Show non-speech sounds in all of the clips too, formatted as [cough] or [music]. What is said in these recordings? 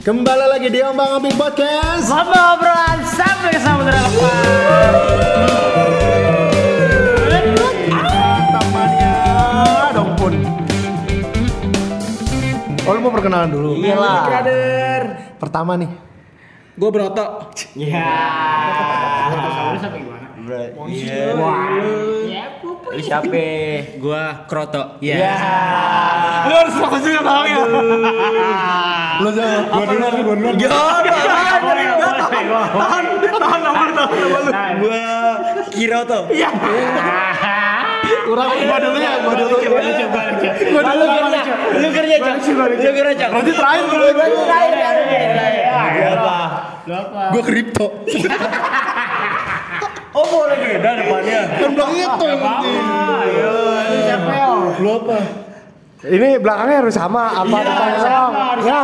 Kembali lagi di Ombang Ambing Podcast. Ngobrol obrolan sampai ke samudera lepas. Tamannya dong pun. Oh, lu mau perkenalan dulu? Iyalah. Brother. Pertama nih. Gue Broto. Ya. Iya. Lu siapa? Gua Kroto. Ya. Lu harus fokus juga bang ya. Lu jawab. Gua dulu, gua dulu. Tahan, tahan nomor tahan nomor lu. Gua Kiroto. Iya. Kurang gua dulu ya, gua dulu. Gua dulu kerja. Lu kerja, Cok. Lu kerja. Berarti terakhir dulu. Terakhir, terakhir. Apa? Gua kripto. Oh, boleh beda depannya. Kan belakangnya itu yang penting. Ayo, siapa? Lu apa? Ini belakangnya harus sama apa depannya sama? Ya.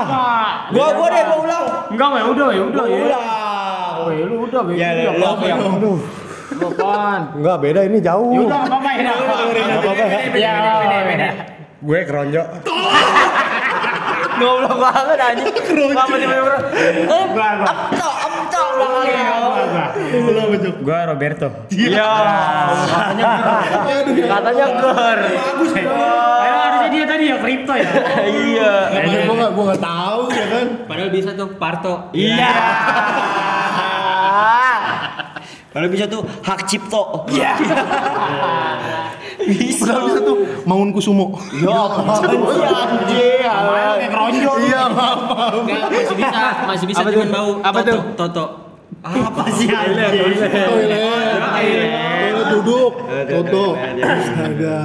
Gua gua deh, gua ulang. Enggak, ya udah, ya udah ya. Ulang. Oh, ya lu udah, Ya, ya. lu apa yang Aduh. Apaan? Enggak beda ini jauh. Ya udah, apa-apa ya. Enggak apa-apa ya. Ya, beda, beda. Gue keronjo. Goblok banget anjing. Apa tiba-tiba? Apcok, apcok belakangnya. Lu apa, Cuk? Gua Roberto. Iya. Katanya katanya gor. Ayo harusnya dia tadi ya kripto ya. Iya. Padahal gua enggak gua enggak tahu ya kan. Padahal bisa tuh Parto. Iya. Kalau bisa tuh hak cipto. Iya. Bisa. Padahal bisa tuh Maun Kusumo. Ya, anjing. Kayak keronjo. Iya, maaf. Enggak, masih bisa, masih bisa Apa cuman tuh? bau Apa Toto. tuh? Toto. Apa sih anjing? Toilet. Toilet duduk. Toto. Astaga.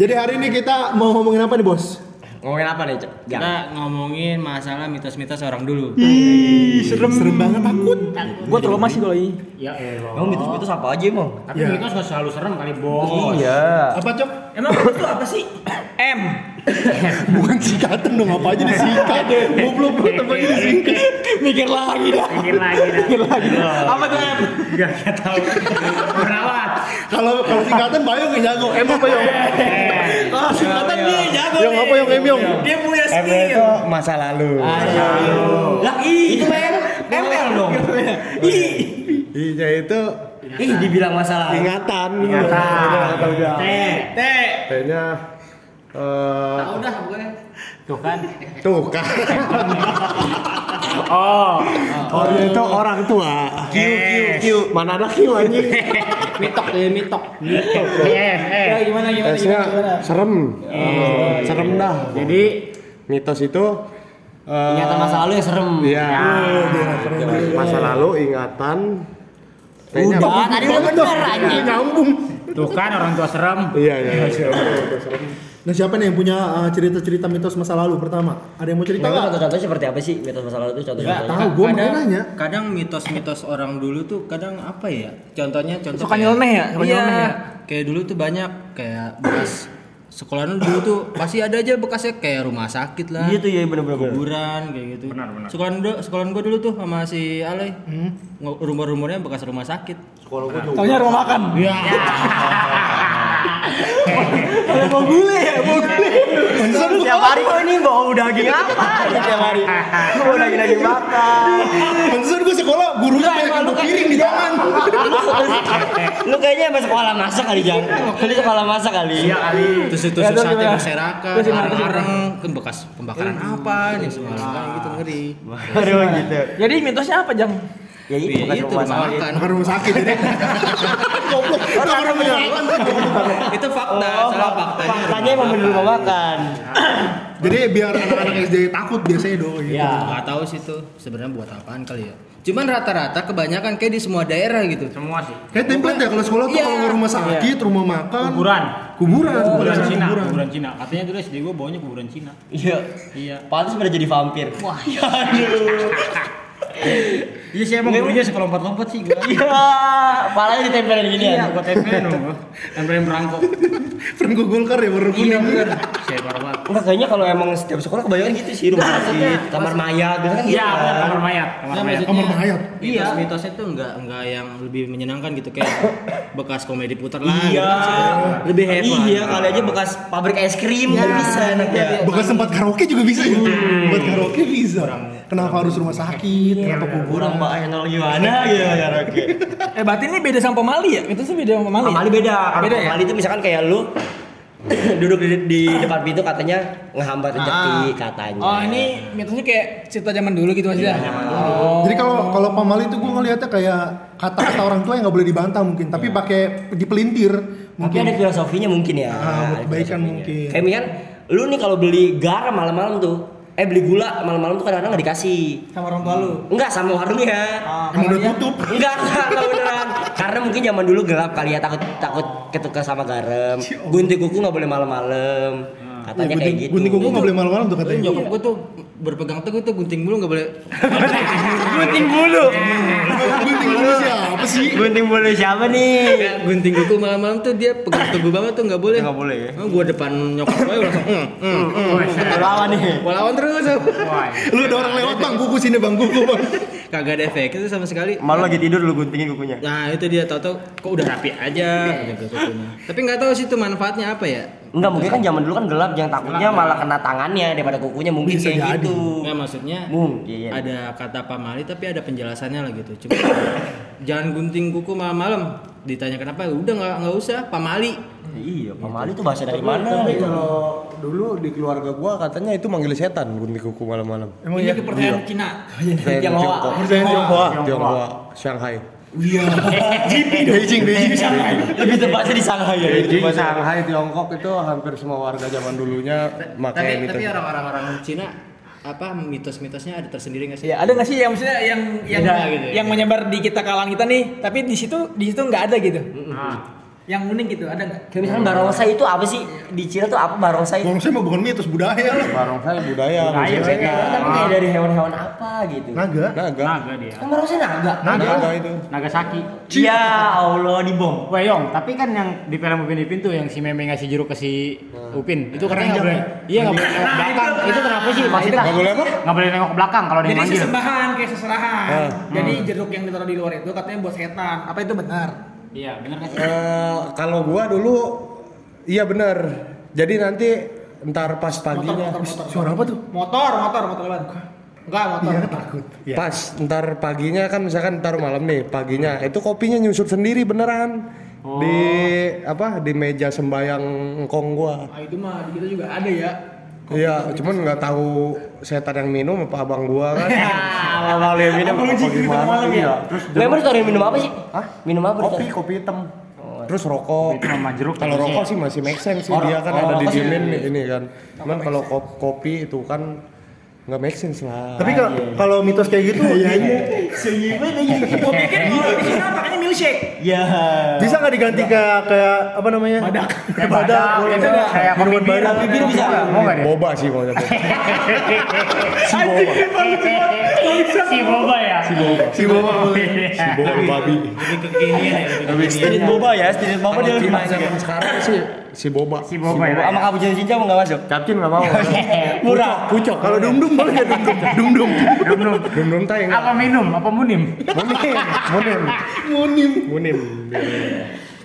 Jadi hari ini kita mau ngomongin apa nih, Bos? Ngomongin apa nih, Cok? Kita ngomongin masalah mitos-mitos orang dulu. Ih, serem. Serem banget takut. Gua trauma sih kalau ini. Ya elah. Kamu mitos-mitos apa aja, Emang? Tapi mitos nggak selalu serem kali, Bos. Iya. Apa, Cok? Emang itu apa sih? M. [laughs] Bukan singkatan dong, apa aja disingkat. Goblok banget apa aja disingkat. Mikir lagi dah. Mikir lagi dah. Mikir lagi. Apa tuh M? Enggak enggak tahu. Perawat. Kalau kalau singkatan Bayong yang jago. Em apa Yong? Kalau singkatan dia jago. Yang apa Yong Em Yong? Dia punya skill. itu masa lalu. Lah, i. Itu M. ML dong. I. Iya itu Ih, dibilang masalah. ingatan. Ingatan. udah. T. T. Eh Udah, pokoknya. Tuh kan. tuh kan. [laughs] Oh. Oh, dia itu orang tua. Q, Q, Q. Mana ada Q anjing? [laughs] Mitok ya, mitok. Eh, eh. Ya, gimana, gimana, Tesnya gimana, gimana? serem. Eh, serem dah. Jadi Mitos itu eh, Ingatan masa lalu yang serem. Iya. Masa lalu ingatan. Kayaknya Udah, tadi udah bener anjing. nyambung. Tuh kan orang tua serem. Iya, iya. Nah, siapa nih yang punya uh, cerita-cerita mitos masa lalu pertama? Ada yang mau cerita Tahu nggak? contoh-contohnya seperti apa sih mitos masa lalu itu contoh-contohnya? Tahu, gua mau Kadang- nanya. Kadang mitos-mitos orang dulu tuh kadang apa ya? Contohnya contoh Suka nyeleneh ya? Suka Iya. ya? Kayak dulu tuh banyak kayak bekas sekolah dulu tuh pasti ada aja bekasnya kayak rumah sakit lah. Iya tuh, iya bener-bener. kuburan kayak gitu. Benar, benar. Sekolahan dulu, sekolahan gua dulu tuh sama si Ale. Nge- Rumor-rumornya bekas rumah sakit. Taunya rumah makan. Iya. [laughs] Ada mau gule ya, mau gule. Setiap hari kok ini bau daging apa? Setiap hari. Bau daging daging makan. Pantesan gue sekolah gurunya banyak yang bawa piring di tangan. [laughs] Lu kayaknya emang sekolah masak kali Jang. Lu sekolah masak kali. Iya kali. Terus itu Ya, terus sate gimana? berserakan, Terus gimana, terus gimana? areng kan bekas pembakaran apa nih semua kayak gitu ngeri. Aduh gitu. Jadi mitosnya apa, Jang? Ya itu Iya, bukan itu rumah rumah sakit. Bukan rumah sakit jadi. [laughs] Goblok. Rumah makan. Itu fakta, salah faktanya. Faktanya emang bener rumah makan. [coughs] Jadi biar anak-anak SD takut biasanya dong gitu. Ya. Nggak tahu sih tuh sebenarnya buat apaan kali ya. Cuman rata-rata kebanyakan kayak di semua daerah gitu. Semua sih. Kayak template ya kalau sekolah tuh Iya. kalau rumah sakit, rumah makan, Kuburan. kuburan, Kuburan kuburan, Cina, kuburan. kuburan Cina. Katanya dulu SD gua baunya kuburan Cina. Iya. Iya. Pantas pada jadi vampir. Wah, [laughs] aduh. [laughs] Iya sih emang gurunya suka lompat-lompat sih gua. Iya, palanya ditempelin gini Iya, ya. gua tempelin dong. Tempelin berangkok. Friend gue Golkar ya baru Iya kuning. parah banget. Enggak kayaknya kalau emang setiap sekolah kebanyakan gitu sih rumah sakit, kamar mayat, biasanya kan gitu. Iya, kan. kamar mayat, kamar mayat. Kamar mayat. Iya. Mitosnya tuh enggak enggak yang lebih menyenangkan gitu kayak bekas komedi putar lah. Iya. gitu. Lebih have fun. Iya, kali aja bekas pabrik es krim kan bisa enak ya. Bekas tempat karaoke juga bisa. Tempat karaoke bisa. Kenapa harus rumah sakit? Kenapa kuburan? Mbak Enol gimana gitu ya oke. Eh berarti ini beda sama pemali ya? Itu sih beda sama pemali. Pamali beda. Kalau Beda ya? pamali itu misalkan kayak lu [coughs] duduk di, di depan pintu katanya ngehambat rezeki katanya. Oh ini mitosnya kayak cerita zaman dulu gitu maksudnya? Oh. Jadi kalau kalau pamali itu gue ngelihatnya kayak kata-kata orang tua yang nggak boleh dibantah mungkin, tapi pakai dipelintir Tapi mungkin. ada filosofinya mungkin ya. Ah, kebaikan mungkin. Kayak misalkan lu nih kalau beli garam malam-malam tuh, eh beli gula malam-malam tuh kadang-kadang nggak dikasih. sama orang tua lu. Enggak sama warungnya. Emang udah tutup. Enggak, enggak, enggak beneran. Karena mungkin zaman dulu gelap kali ya takut takut ketuker sama garam. [laughs] Gunting kuku nggak boleh malam-malam. Katanya kayak gitu. Gunting kuku nggak boleh malam-malam tuh katanya. nyokap gue tuh berpegang teguh tuh gunting bulu nggak boleh. [laughs] Gunting bulu. Gunting kuku siapa sih? Gunting bulu siapa nih? Gunting kuku malam-malam tuh dia pegang teguh banget tuh nggak boleh. Nggak boleh ya? Oh, gue depan nyokap gue langsung. Mm, mm, mm. Lawan nih. Gua lawan terus. [laughs] Lu ada orang lewat bang kuku sini bang kuku bang. Kagak ada efek itu sama sekali. Malu lagi tidur lu guntingin kukunya. Nah itu dia tau-tau kok udah rapi aja gitu kukunya. Tapi nggak tahu sih itu manfaatnya apa ya. Enggak, mungkin kan zaman dulu kan gelap yang takutnya malah kena tangannya daripada kukunya mungkin Bisa kayak jadi. gitu. Nggak maksudnya Mungkin. ada kata pamali tapi ada penjelasannya lah gitu. Cuma [coughs] jangan gunting kuku malam-malam. Ditanya kenapa? Udah nggak nggak usah pamali. Iya, pamali itu bahasa dari mana? Tapi gitu. kalau dulu di keluarga gua katanya itu manggil setan gunting kuku malam-malam. Emang Ini ya? kepercayaan Cina. Kayak Tionghoa. Tiongkok. Percayaan Tionghoa. Tionghoa, Shanghai. Beijing Beijing. Lebih tepatnya di Shanghai ya. Beijing, Shanghai, Tiongkok itu hampir semua warga zaman dulunya Tapi pakai itu. tapi orang-orang orang Cina apa mitos-mitosnya ada tersendiri nggak sih? Ya ada nggak sih yang maksudnya yang yang Beda gitu ya? yang menyebar di kita kalangan kita nih, tapi di situ di situ nggak ada gitu. Yang unik gitu ada nggak? Kayak misalnya barongsai itu apa sih? Di Cina tuh apa barongsai? Saya mah bukan mitos budaya lah. Barongsai budaya, musik Tapi setan. kayak dari hewan-hewan apa gitu? Naga. Naga. Naga dia. Kan barongsai naga. Naga itu. Nagasaki. Ya Allah dibom. Weyong, tapi kan yang di film Upin Ipin tuh yang si Meme ngasih jeruk ke si Upin, itu katanya nggak boleh. Iya nggak boleh nengok ke belakang. Itu kenapa sih? Maksudnya Nggak boleh apa? nggak boleh nengok ke belakang kalau dia Jadi manggil. sesembahan kayak seserahan. Jadi jeruk yang ditaruh di luar itu katanya buat setan. Apa itu benar? Iya benar kan? Eh, kalau gua dulu iya benar. Jadi nanti ntar pas paginya Motor, motor, Suara apa tuh? motor, motor, motor lewat. Enggak, motor. Iya takut. Iya. pas ntar paginya kan misalkan ntar malam nih paginya itu kopinya nyusut sendiri beneran di apa di meja sembayang engkong gua Ah, itu mah di kita juga ada ya. Iya cuman nggak tahu setan yang minum apa abang gua kan. [laughs] Ah, abang lu yang minum apa gimana? iya. terus Lu emang ditaruhin minum apa sih? Hah? Minum apa? kopi kopi hitam. Terus rokok. Sama jeruk kalau rokok sih masih make sense sih. Oh, dia kan oh, ada di sih. diemin nih, ini kan. Cuman kalau kop- kopi itu kan nggak make sense lah. Tapi kalau kalau mitos kayak gitu, iya, Gua pikir kalau di sana makanya milkshake. Ya. bisa nggak diganti ke kayak apa namanya? Badak. badak. Itu kayak kopi Minuman bir, badak. kopi bir bisa. Mau nggak deh? boba sih mau jadi Si Boba ya. Si Boba. Si bawa boleh. si boba babi Street boba ya, street boba dia lebih masuk. sekarang sih si boba Si Boba ya. Sama cappuccino cincang mau nggak masuk? capcin nggak mau [laughs] Murah. pucok Kalau dum dum boleh [laughs] nggak dum dum? Dum dum. dum dum dum dum Apa minum? Apa munim? munim [laughs] munim Munim. munim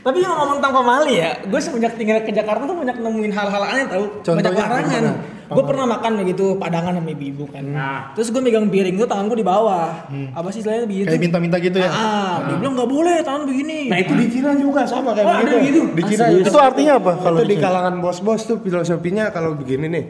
Tapi yang ngomong tentang pamali ya, gue semenjak tinggal ke Jakarta tuh banyak nemuin hal-hal aneh tau. Contohnya banyak larangan. Gue pernah makan begitu padangan sama ibu kan. Nah. Terus gue megang piring tuh tangan gue di bawah. Apa sih istilahnya begitu? Kayak minta-minta gitu ya. Ah, dia bilang nggak boleh tangan begini. nah itu di Cina juga sama kayak Oh, ada begitu gitu? di Cina Itu artinya apa kalau itu di di kalangan bos-bos tuh filosofinya kalau begini nih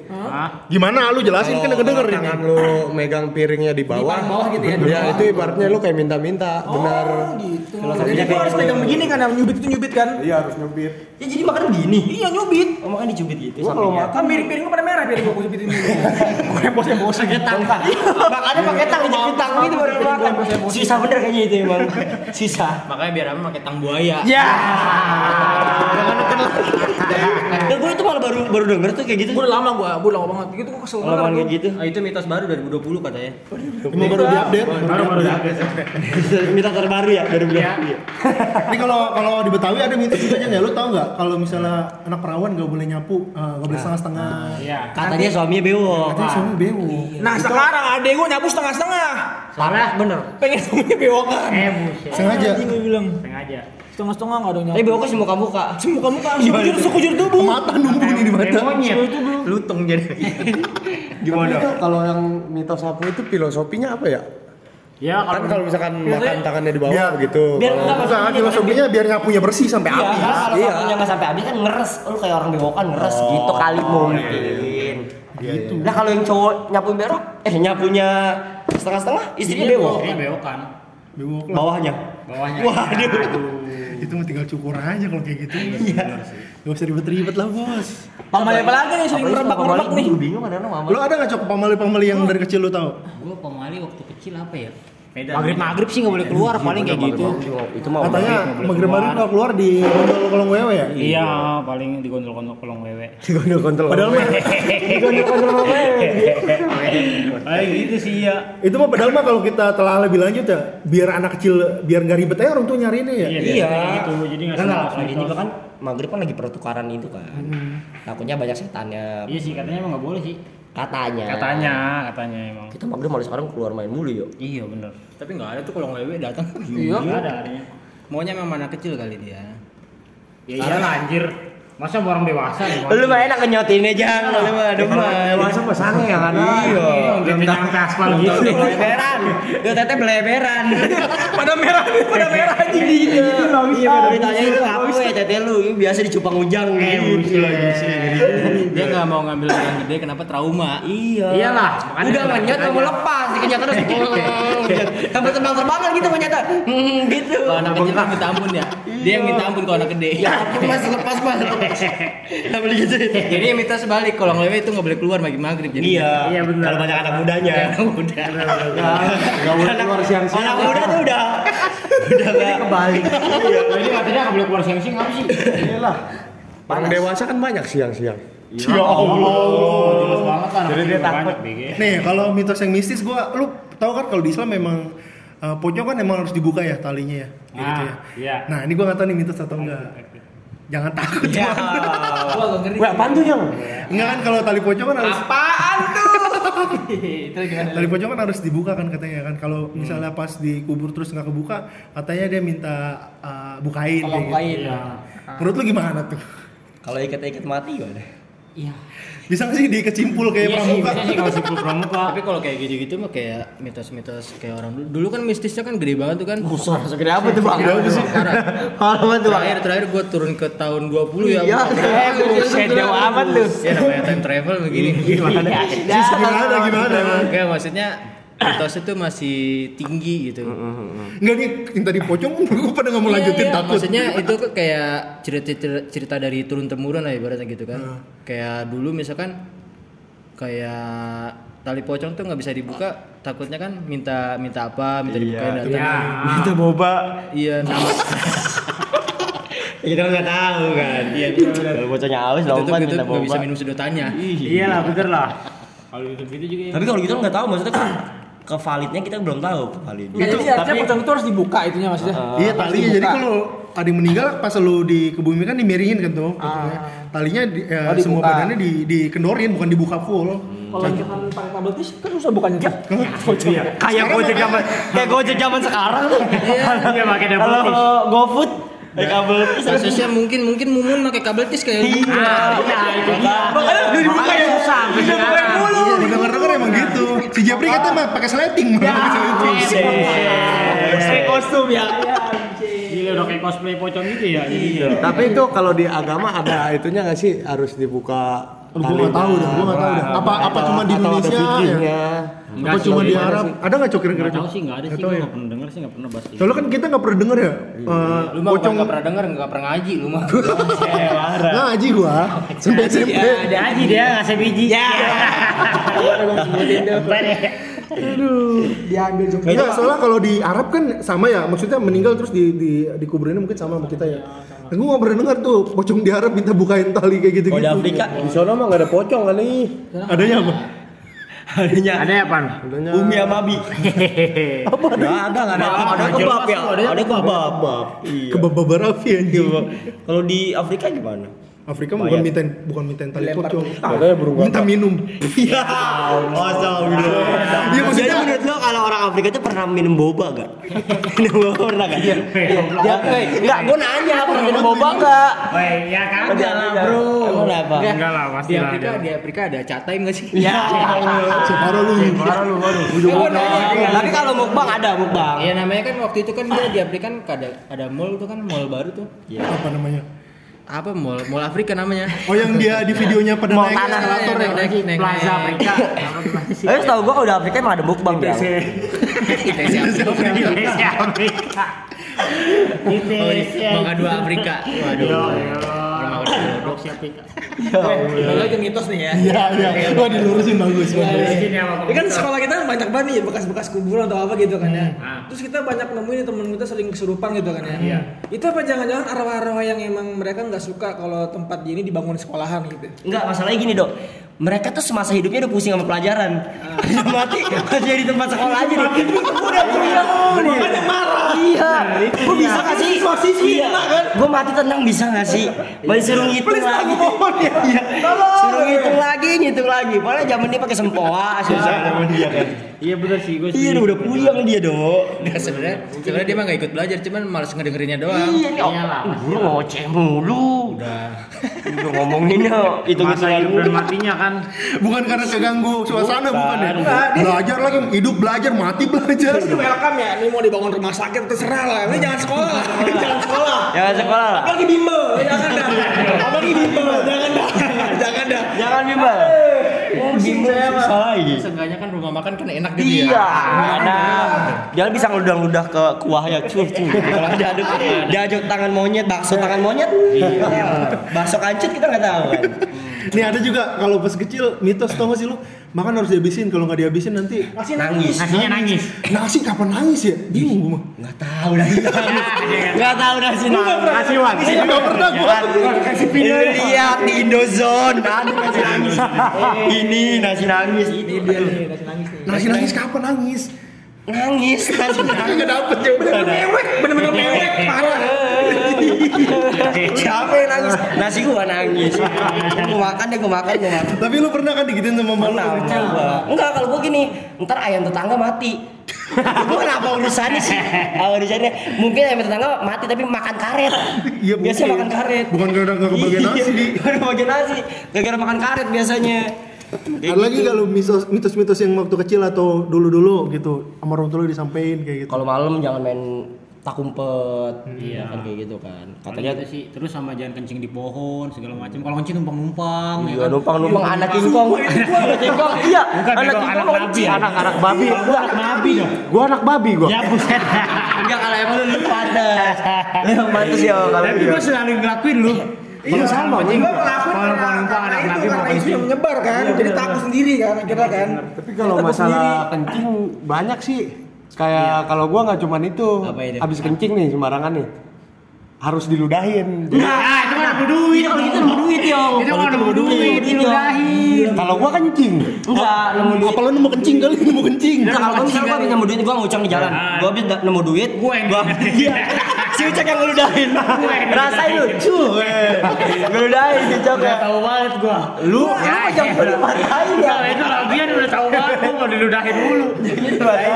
Gimana lu jelasin kan Kalau denger ini. tangan lu megang piringnya di bawah, paling bawah gitu ya, di ya itu ibaratnya lu kayak minta-minta, benar. Oh gitu. Jadi gue harus pegang begini kan, nyubit itu nyubit kan? Iya harus nyubit. Ya jadi makan begini. Iya nyubit. Oh makan dicubit gitu. Gua kalau sampingnya. Kan piring-piring gue pada merah piring nyubitin dulu. Gue yang bos yang bos pakai tang makanya pakai tang jepit tang gitu baru makan sisa bener kayaknya itu emang sisa Makanya biar apa pakai tang buaya. ya ya gue tuh malah baru baru denger tuh kayak gitu. Gue udah lama gue, gue udah lama banget. Gitu gue kesel Kalau banget. kayak gitu. Ah, itu mitos baru 2020 katanya. Emang baru diupdate, Baru baru baru diupdate. update. [laughs] Minta terbaru ya dari Iya. Ini kalau kalau di Betawi ada mitos juga aja nggak? Lu tahu nggak kalau misalnya anak perawan nggak boleh nyapu, eh, nggak boleh setengah-setengah. Iya. Katanya suaminya bewok. Katanya suami bewo. Nah sekarang adek gue nyapu setengah-setengah. Salah bener. Pengen suaminya bewokan. Eh buset. Sengaja. Gue bilang. Sengaja. Setengah-setengah nggak ada Tapi nyapu. bewoknya sih muka-muka. Semua kamu kan sekujur sekujur tubuh. Mata numpuk nih di mata. Lutung jadi. [laughs] Gimana? Itu kalau yang mitos sapu itu filosofinya apa ya? Ya Kan kalau kalau misalkan makan tangannya di bawah Biar- begitu. Biar Kalau- enggak Enggak, filosofinya biar nyapunya bersih sampai Iya, habis. kalau Iya. sapunya nggak sampai habis kan ngeres. Lu kayak orang bewokan ngeres gitu kali mungkin. Gitu. Nah kalau yang cowok nyapuin berok, eh nyapunya setengah-setengah, istrinya bewok. Ini bewokan. Bewok lah. Bawahnya. Bawahnya. Waduh. Itu mah tinggal cukur aja kalau kayak gitu. Iya. Gak usah ribet-ribet lah bos. Pamali apa lagi nih sering merebak-merebak nih. Bingung ada nama. Lu ada nggak cok pamali-pamali yang dari kecil lu tahu? Gue pemali waktu kecil apa ya? Maghrib maghrib sih nggak boleh keluar paling kayak gitu. Itu mah Katanya boleh maghrib-maghrib keluar. kalau keluar di gondol kolong wewe ya? Iya, paling digondol-gondol kolong wewe. [laughs] Gondol-gondol. Padahal mah Paling gitu sih ya. itu mah padahal mah kalau kita telah lebih lanjut ya, biar anak kecil biar nggak ribet aja orang tua nyariinnya ya. Iya, Iya. gitu. Jadi nggak Enggak, sempat lagi juga kan maghrib kan lagi pertukaran itu kan. Takutnya banyak setannya. Iya sih katanya emang nggak boleh sih. Katanya. Katanya, katanya emang. Kita maghrib malah sekarang keluar main mulu yuk. Iya bener. Tapi nggak ada tuh kolong lewe datang. Iya. Nggak ada adanya. Maunya memang anak kecil kali dia. Ya iya lah anjir. Masa orang dewasa nih? Lu mah enak nyotinnya jangan, lu mah aduh mah. Dewasa mah sange ya kan? Iya. Belum nyampe aspal gitu. Beleberan. Lu tete beleberan. [laughs] Pada merah pada merah aja di Iya, baru ditanya itu apa ya tete lu? Biasa di cupang ujang gitu. Dia nggak mau ngambil yang gede kenapa trauma. Iya. Iyalah, Udah menyet aja. kamu lepas, dikenyat terus. [laughs] Sampai terbang-terbangan gitu menyata. Hmm, gitu. Kalau anak kecil kan minta ampun ya. Dia yang minta ampun kalau anak gede. Ya ampun mas lepas mas. [laughs] Sampai gitu. Jadi yang minta sebalik kolong lewe itu nggak boleh keluar maghrib maghrib. Jadi Iya. Iya, benar. Kalau banyak anak mudanya. udah. Enggak boleh keluar siang-siang. Anak muda tuh udah udah enggak kebalik. Nah, ini katanya nggak boleh keluar siang-siang apa sih? Iyalah. Orang dewasa kan banyak siang-siang. Ya Allah. Jelas banget kan. Jadi dia takut. Nih kalau mitos yang mistis gua lu tahu kan kalau di Islam memang uh, pocong kan emang harus dibuka ya talinya ya. Kayak gitu ya. iya. Nah, ini gua nggak tahu nih mitos atau enggak. Jangan takut. Ya. Bang. Gua ngeri. Wah, apaan tuh yang? Enggak kan kalau tali pocong kan harus Apaan tuh? Itu gimana? tali pocong kan harus dibuka kan katanya kan. Kalau misalnya pas dikubur terus nggak kebuka, katanya dia minta uh, bukain Tolong gitu. bukain. Menurut lu gimana tuh? Kalau ikat-ikat mati gimana? Iya. Bisa nggak sih dikecimpul kayak Iya sih, pramuka? bisa sih kalau simpul pramuka. Tapi kalau kayak gitu-gitu mah kayak mitos-mitos kayak orang dulu. Dulu kan mistisnya kan gede banget tuh kan. Besar segede apa tuh, Bang? Gede apa sih? Apa [laughs] tuh, Bang? Terakhir terakhir gue turun ke tahun 20 ya. Iya, buset jauh amat lu. Ya namanya time travel begini. Gimana? Gimana gimana? Enggak maksudnya mitos itu masih tinggi gitu. Enggak nih, yang tadi pocong [laughs] gua pada nggak mau lanjutin Iya, iya. takut. Maksudnya itu kayak cerita cerita dari turun temurun lah ibaratnya gitu kan. Kayak dulu misalkan kayak tali pocong tuh nggak bisa dibuka takutnya kan minta minta apa minta dibukain datang Iya. Minta boba. iya nama Kita nggak tahu kan. Iya, Kalau bocahnya aus itu tuh lompat minta nggak bisa boba. minum sedotannya Iya lah, bener lah. Kalau gitu gitu juga. ya. Tapi kalau gitu nggak tahu maksudnya kan ke validnya kita belum tahu ke valid. Ya, jadi artinya pocong itu harus dibuka itunya maksudnya. Iya Harus talinya jadi kalau ada yang meninggal pas lu dikebumikan dimiringin kan tuh pocongnya. Talinya di, ya, Oh, semua badannya di dikendorin bukan dibuka full. kalau misalkan pakai kabel tis kan susah bukanya tuh. [laughs] Iya. Kayak gojek zaman kayak gojek zaman sekarang tuh. [laughs] Iya, pakai double Kalau. GoFood kayak kabel kasusnya mungkin mungkin mumun pakai kabel tis kayak Iya, iya itu dia. Makanya dibuka ya. susah. Udah buka mulu. Iya. Si Japri katanya mah pakai sleting malah [laughs] pakai sleting. Pakai kostum ya. Gila udah kayak cosplay pocong gitu ya. Jadi Tapi itu kalau di agama ada itunya nggak sih harus dibuka Gua nggak tahu dah, gua nggak tahu dah. Apa apa cuma di Indonesia ya? fikihnya? Apa cuma di Arab? Ada nggak cok kira-kira Nggak tahu cok? sih nggak ada sih. Nggak Gue ya. nggak pernah denger sih nggak pernah bahas itu. Soalnya kan kita nggak pernah denger ya. eh, lu mah pocong nggak pernah denger nggak pernah ngaji lu mah [laughs] ngaji gua sampai SMP. Ada aja dia ngasih biji. Ya. [laughs] Diambil juga. Enggak, soalnya kalau di Arab kan sama ya, maksudnya meninggal terus di di dikuburinnya mungkin sama sama kita ya. Gue gak pernah dengar tuh pocong di Arab minta bukain tali kayak gitu-gitu. Kalau di Afrika Di sana mah nggak ada pocong kali. Adanya apa? adanya Ada apa? Adanya Umi sama Abi. [laughs] Apa ada? Ada nggak ada? Ada kebab ya. Ada kebab. Iya. Kebab Rafi anjing. Kalau di Afrika gimana? Afrika bukan minta bukan minta tali pocong. Minta minum. Iya. Masa Iya maksudnya menurut lo kalau orang Afrika itu pernah minum boba gak? [laughs] minum boba pernah gak? Iya. Enggak, gue nanya pernah minum boba gak? Woi, ya kagak lah, Bro. Emang apa? Enggak lah, pasti Di lah Afrika, ada. di Afrika ada chat time gak sih? Ya. [laughs] Separuh lu. Parah lu, waduh. Gua nanya. Tapi kalau mukbang ada mukbang. Iya namanya kan waktu itu kan dia di Afrika kan ada ada mall tuh kan mall baru tuh. Apa namanya? Apa mall mall Afrika namanya? Oh yang dia di videonya pada Mau naik tanah. eskalator ya. Naik, naik, naik, Plaza naik. Afrika. Eh, tau gua kalau di Afrika emang ada mukbang ya. Indonesia Afrika. Indonesia. Mangga dua Afrika. Waduh. Ya Allah. Indonesia Afrika. Kalau itu mitos nih ya. Iya, iya. Wah, dilurusin bagus, sini apa? Ini kan sekolah kita banyak banget nih bekas-bekas kuburan atau apa gitu kan ya. Ah. Terus kita banyak nemuin temen kita sering kesurupan gitu kan ya. Iya. Itu apa jangan-jangan arwah-arwah yang emang mereka nggak suka kalau tempat ini dibangun sekolahan gitu. Enggak, masalahnya gini, Dok. Mereka tuh semasa hidupnya udah pusing sama pelajaran. Udah mati, masih di tempat sekolah aja nih. Udah puyeng. Makanya marah. Iya. Gua bisa gak sih? Iya. Gua mati tenang bisa gak sih? Masih suruh ngitung lagi. Iya. Suruh ngitung lagi, ngitung lagi. Padahal zaman dia pakai sempoa, susah zaman dia kan. Iya bener sih, gue Iya, udah puyeng dia, Dok. Nah, sebenarnya sebenarnya dia mah gak ikut belajar, cuman malas ngedengerinnya doang. Iya nih, Iyalah, guru ngoceh mulu. Udah. Udah ngomonginnya [laughs] itu masa hidup dan matinya kan. Bukan karena keganggu suasana bukan ya. Belajar lagi, hidup belajar, mati belajar. Terus itu welcome ya, ini mau dibangun rumah sakit terserah lah. Ini jangan sekolah, ini [laughs] jangan sekolah. Jangan sekolah lah. Apalagi bimbel, jangan dah. [laughs] Apalagi bimbel, jangan dah. Jangan dah. Jangan bimbel. Bimbel susah lagi. Seenggaknya kan rumah makan kan enak gitu Iya, ya. ada. Dia bisa ngeludah-ludah ke kuahnya, cuy, cuy. Kalau diaduk, diaduk tangan monyet, bakso tangan monyet. Bakso kancut kita nggak tahu. kan. Nih ada juga kalau pas kecil mitos tau gak sih lu? Makan harus dihabisin kalau nggak dihabisin nanti Nangis. Nasinya nangis. nasi kapan nangis ya? Bingung gua mah. Nggak tahu nasi nangis. [laughs] Nggak tahu nasi nangis. Kasih wan. Iya, nggak pernah gua Kasih Ini lihat di Indozone ada nasi nangis. Ini nasi nangis. Ini dia nih. nasi nangis kapan nangis Nangis [laughs] nangis. nggak dapet ya udah Mewek, bener-bener mewek, parah. [laughs] Siapa yang nangis? Nasi gua nangis. Gua makan deh, gua makan, gua makan. tapi lu pernah kan digituin sama Mana coba? Enggak, kalau gua gini, ntar ayam tetangga mati. [laughs] gua kenapa urusannya sih? Ah, urusannya mungkin ayam tetangga mati tapi makan karet. Iya, biasanya makan karet. Bukan gara-gara nggak kebagian nasi, Di. Bukan kebagian nasi. Gara-gara makan karet biasanya. Kayak ada lagi gitu. kalau mitos- mitos-mitos yang waktu kecil atau dulu-dulu gitu sama orang tua lu disampaikan kayak gitu Kalau malam jangan main tak umpet. Iya, kan kayak gitu kan. Katanya itu sih terus sama jangan kencing di pohon segala macam. Kalau kencing numpang-numpang ya Iya, kan. numpang-numpang anak kingkong. Anak kingkong, iya. Anak kingkong anak nabi. kencing. Anak anak babi. Gua anak nabi dong. Gua anak babi gua. Ya buset. Enggak kalau emang lu pantas. Emang pantas ya kalau Tapi gitu. gua selalu ngelakuin lu. Iya, sama Gue anjing. ngelakuin Kalau karena, anak itu, nabi mau karena isu kencing. yang menyebar kan. Jadi takut sendiri kan, akhirnya kan. Tapi kalau masalah kencing banyak sih. Kayak kalau gua nggak cuman itu. Habis kencing nih sembarangan nih. Harus diludahin. Jadi, Nah, itu kan nemu duit. Iya, kalau gitu nemu duit, yo. Itu kan nemu duit, diludahin. kalau gua kencing. Enggak, nemu duit. apa lu nemu kencing kali nemu kencing Enggak, kalau gua misalnya gua nemu duit, gua ngucang di jalan. Ah. Gua habis nemu duit, Gua yang gua Iya. Si Ucak yang ngeludahin. Rasain lu, cuy. Ngeludahin si ya. Tahu banget gua. Lu, lu Ya, mah jangan ya. dipatahin ya. Enggak, itu lagian udah tahu banget gua mau diludahin dulu.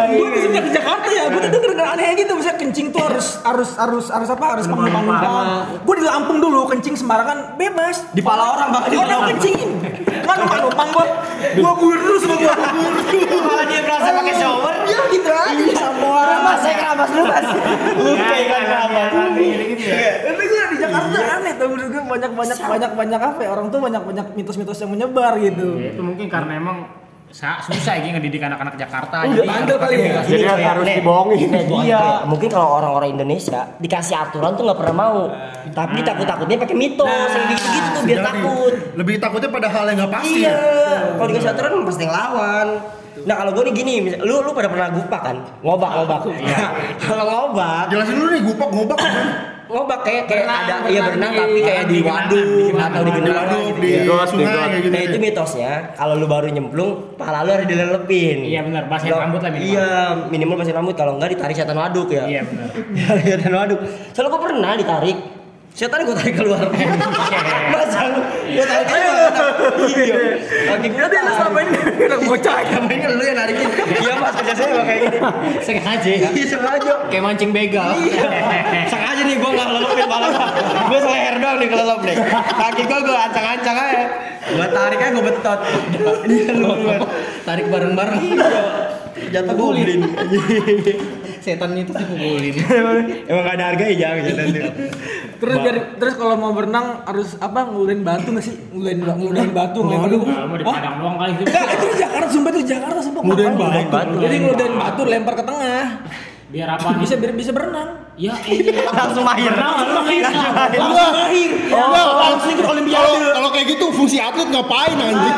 Gue di sini ke Jakarta ya, gue tuh denger aneh gitu, misalnya kencing tuh harus harus harus harus apa? Harus numpang-numpang. Gue di Lampung dulu kencing sembarangan bebas. Di pala orang pala Orang kencingin. Nggak numpang-numpang gue. Gue buru terus sama gue. Malah dia berasa pakai shower. Ya gitu aja saya keramas lu, Mas. Lu kayak kan keramas. Tapi gue di Jakarta aneh tuh menurut gue banyak banyak banyak banyak apa ya orang tuh banyak banyak mitos-mitos yang menyebar gitu. Ya, itu mungkin karena emang sa- susah ya ngedidik anak-anak Jakarta. Udah bandel kali ya. Jadi harus dibohongin. Iya, mungkin kalau orang-orang Indonesia dikasih aturan tuh nggak pernah mau. Tapi takut-takutnya pakai mitos yang gitu-gitu tuh biar takut. lebih takutnya pada hal yang nggak pasti Iya, ya kalau dikasih aturan pasti ngelawan. Nah kalau gue nih gini, misal- lu lu pada pernah gupak kan? Ngobak ngobak. [laughs] kalau ngobak, Jelasin dulu nih gupak ngobak apa? ngobak kayak kayak ada iya berenang di- tapi kayak di di waduk di atau di genangan Waduk, gitu di ya. sungai kayak gitu. Nah itu mitosnya kalau lu baru nyemplung, pala lu harus dilelepin. Iya, benar. Basahin Kalau- rambut lah minimal. Iya, minimal basahin rambut kalau enggak ditarik setan waduk ya. Iya benar. Tarik [laughs] setan waduk. Soalnya gue pernah ditarik. Setan gue tarik keluar. Masa lu gue tarik keluar. Iya. Kaki gue Jadi lu selama ini anak bocah ya. Yang main lu yang narikin. Iya mas kerja saya emang kayak gini. Sengaja. Iya sengaja. Kayak mancing begal. Iya. [laughs] Sengaja nih gue nggak lelepin malah. Gue seleher doang nih kelelep nih. Kaki gue gue ancang-ancang aja. Gue tarik aja gue betot. Dia lu. [laughs] Tarik bareng-bareng. Jatuh goblin. Setan itu dipukulin. Emang gak ada harganya jangan jangan tuh. Terus biar terus kalau mau berenang harus apa ngeludahin batu nggak sih? Ngeludahin batu dulu. Kalau mau di Padang doang kali itu. Enggak, itu di Jakarta, sumpah itu di Jakarta sumpah. Ngeludahin batu. Jadi ngeludahin batu lempar ke tengah. Biar apa? Bisa biar bisa berenang. Ya [laughs] iya. Langsung mahir. Langsung mahir. Enggak, Langsung ikut Kalau olimpiade. kalau kayak gitu fungsi atlet ngapain anjing?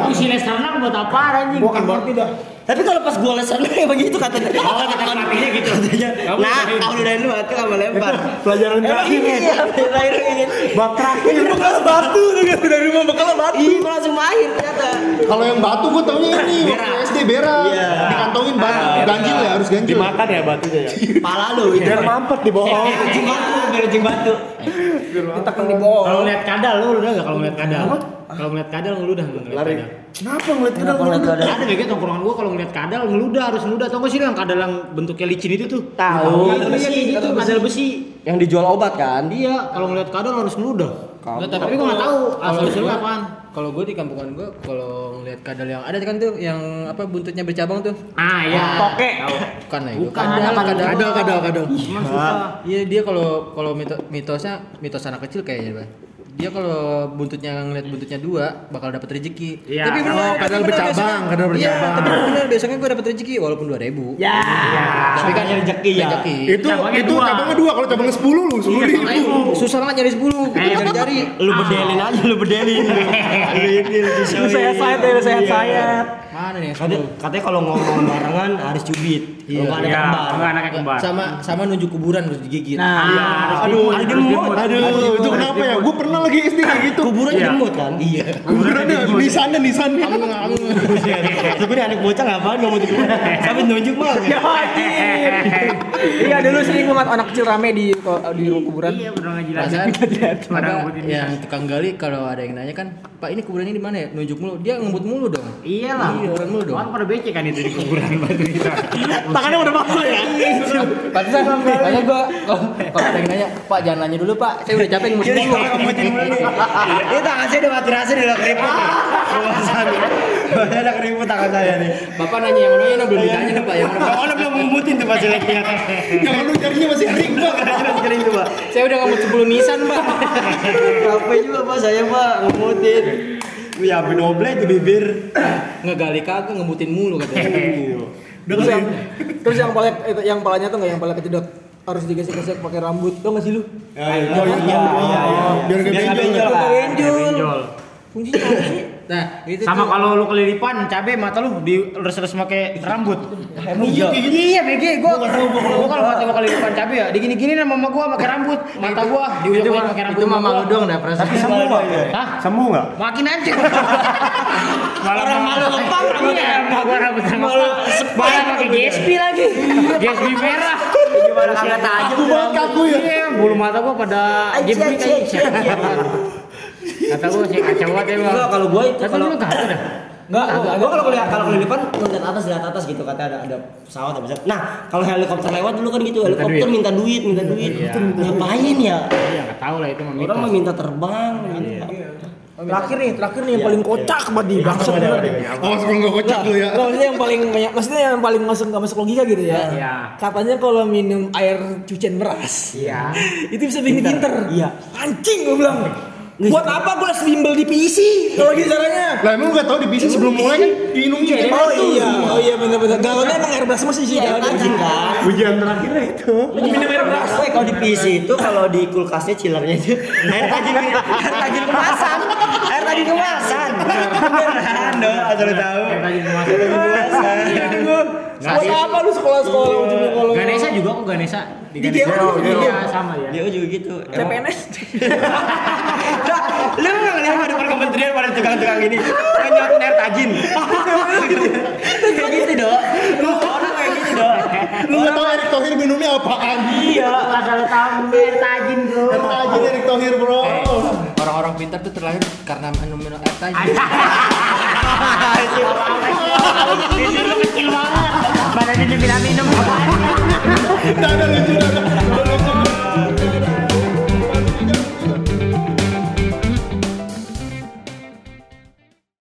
Itu si les renang buat apa anjing? Bukan berarti dah. Tapi kalau pas gue les renang ya begitu katanya. Oh, kata pelatihnya gitu. Katanya. Kamu Nah, kalau udah lu batu sama lempar. [laughs] Pelajaran Emang iya, terakhir ingin. Bab terakhir. Bekal [laughs] batu tuh dari rumah bekal batu. Iya, gua langsung mahir ternyata. Kalau yang batu gue taunya ini waktu SD bera. Iya. Dikantongin batu, ganjil ya harus ganjil. Dimakan ya batunya ya. Pala lu. Biar mampet di bawah. Kencing batu, biar kencing batu. Ditekan di bawah. Kalau ngeliat kadal lu udah enggak kalau ngeliat kadal? Kalau ngeliat kadal ngeludah ngeliat Lari. kadal. Kenapa ngeliat kita Kenapa ngeliat kadal? Ada begitu tongkrongan gua kalau ngeliat kadal ngeludah harus ngeludah. Tau gak sih yang kadal yang bentuknya licin itu tuh? Tahu. Kayak gitu kadal besi. Yang dijual obat kan? Iya, kalau ngeliat kadal harus ngeludah. Nggak, Tapi gua nggak tahu asal usulnya apaan. Kalau gue di kampungan gue, kalau ngeliat kadal yang ada kan tuh, yang apa buntutnya bercabang tuh. Ah iya. Toke. Bukan ya, itu Bukan, kadal, kadal. kadal, Kadal, kadal, susah. Iya dia kalau kalau mito, mitosnya mitos anak kecil kayaknya Bang. Dia kalau buntutnya ngeliat buntutnya dua bakal dapat rezeki. Iya. Tapi benar, Oh, kadal bercabang, kadal Iya, bercabang. tapi benar besoknya gue dapat rezeki walaupun dua ribu. Ya. Tapi kan rezeki ya. Rezeki. Itu Cabangnya itu dua. cabangnya dua, kalau cabangnya sepuluh lu sepuluh Iya, susah banget nyari 10 Eh, cari-cari. Lu bedelin aja, lu bedelin. [laughs] Lu ini lu sayat ya, lu sehat sayat. Mana nih Katanya, 10? katanya kalau ngomong barengan harus cubit. Kalau nggak ada Iya, kembar. enggak anaknya kembar. Sama sama nunjuk kuburan harus digigit. Nah, Aduh, ada jemut. Aduh, itu kenapa ya? Gue pernah lagi SD kayak gitu. Kuburan Iya. jemut kan? Iya. Kuburannya nisannya nisan. Sebenarnya anak bocah ngapain ngomong di kuburan? Sampai nunjuk mah. Ya anjir. Iya dulu sering banget anak kecil rame di di ruang kuburan. Iya, bener ngaji lagi. Yang tukang gali kalau ada yang nanya kan, Pak ini kuburannya di mana ya? Nunjuk mulu, dia ngebut mulu dong. Iya lah. Iya, kuburan mulu dong. Orang pada becek kan itu di kuburan [laughs] batu kita. Tangannya udah basah ya. Pantesan, makanya gua kalau yang nanya, Pak jangan nanya dulu Pak, saya udah capek ngebut dulu. Ini tangan saya udah mati rasa udah keriput. Kebasan. Udah ada keriput tangan saya nih. Bapak nanya yang mana yang belum ditanya nih Pak, yang mana? Pak? Kalau belum ngumputin tuh pas jeleknya. Jangan lu jarinya masih kering Pak. Kering tuh, Pak. Saya udah ngebut 10 nisan Pak. Capek juga Pak saya, Pak, ngumputin. Wih, habis noble di bibir. Ngegali kagak ngebutin mulu katanya. Terus yang terus yang paling itu yang palanya tuh nggak yang paling kejedot harus digesek-gesek pakai rambut. Tau nggak sih lu? Oh iya, iya, iya. Biar nggak benjol. benjol. Pakai benjol. Benjol. Fungsinya apa sih? Nah, itu Sama kalau lu kelilipan cabe mata lu dilurus-lurus pakai rambut. Emang iya. Iya, BG gua gua kalau mata gua kelilipan cabe ya, digini-gini sama mama gua pakai rambut. Mata gua diujak pakai rambut itu mama gua. lu dong dah perasaan. Tapi semua Pak. Hah? Semu nggak? Makin hancur. Malah Orang malu ngepang rambutnya. Iya, emak gua rambut Malah malah pakai GSP lagi. GSP merah. Gimana kagak tajam Buat kaku ya. Iya, bulu mata gua pada jebrik aji, aja. Kata gua sih kacau banget ya, Bang. Enggak, kalau gua itu kalau lu enggak ada dah. Enggak, Gua, gua kalau kuliah kalau kelilipan ngeliat atas lihat atas gitu kata ada ada pesawat apa pesawat. Nah kalau helikopter lewat dulu kan gitu helikopter minta duit minta duit. Ngapain ya? Iya, enggak tahu lah itu mah Orang mah minta terbang. Terakhir nih, terakhir nih yang paling kocak banget di bangsat bener. Oh, sebelum kocak lu ya. Nggak, maksudnya yang paling banyak, maksudnya yang paling masuk nggak masuk logika gitu ya. Iya. Katanya kalau minum air cucian beras, Iya. [laughs] itu bisa bikin pinter. Iya. Anjing gue bilang. Buat apa gue les bimbel di PC kalau gitu caranya? Lah emang lu gak tau di bisnis sebelum mulai kan Iya, gitu. oh iya, oh iya bener-bener. Galonnya emang air beras semua sih sih. Iya, galonnya. anjing kan. Ujian terakhirnya itu. Minum air beras. Woi, kalau di PC itu kalau di kulkasnya chillernya itu air tajin air tajin kemasan. Air tajin kemasan. Beneran dong, asal tahu. Tajin kemasan. Buat apa lu sekolah-sekolah ujungnya kalau Ganesha juga kok Ganesha Di Geo juga. Iya sama ya. Dia juga gitu. CPNS. [laughs] Lu nggak ngeliat ada depan kementerian pada tukang-tukang gini kan nyot air tajin [laughs] kayak gitu dok lu orang kayak gitu dok Lu nggak tahu Erick Thohir minumnya apaan? iya Asal tahu air tajin bro. Air tajin Erick Thohir bro. Orang-orang pintar tuh terlahir karena minum-minum air tajin. [laughs] Bibir lu kecil banget. Badannya dibilang minum. Lucu, lucu.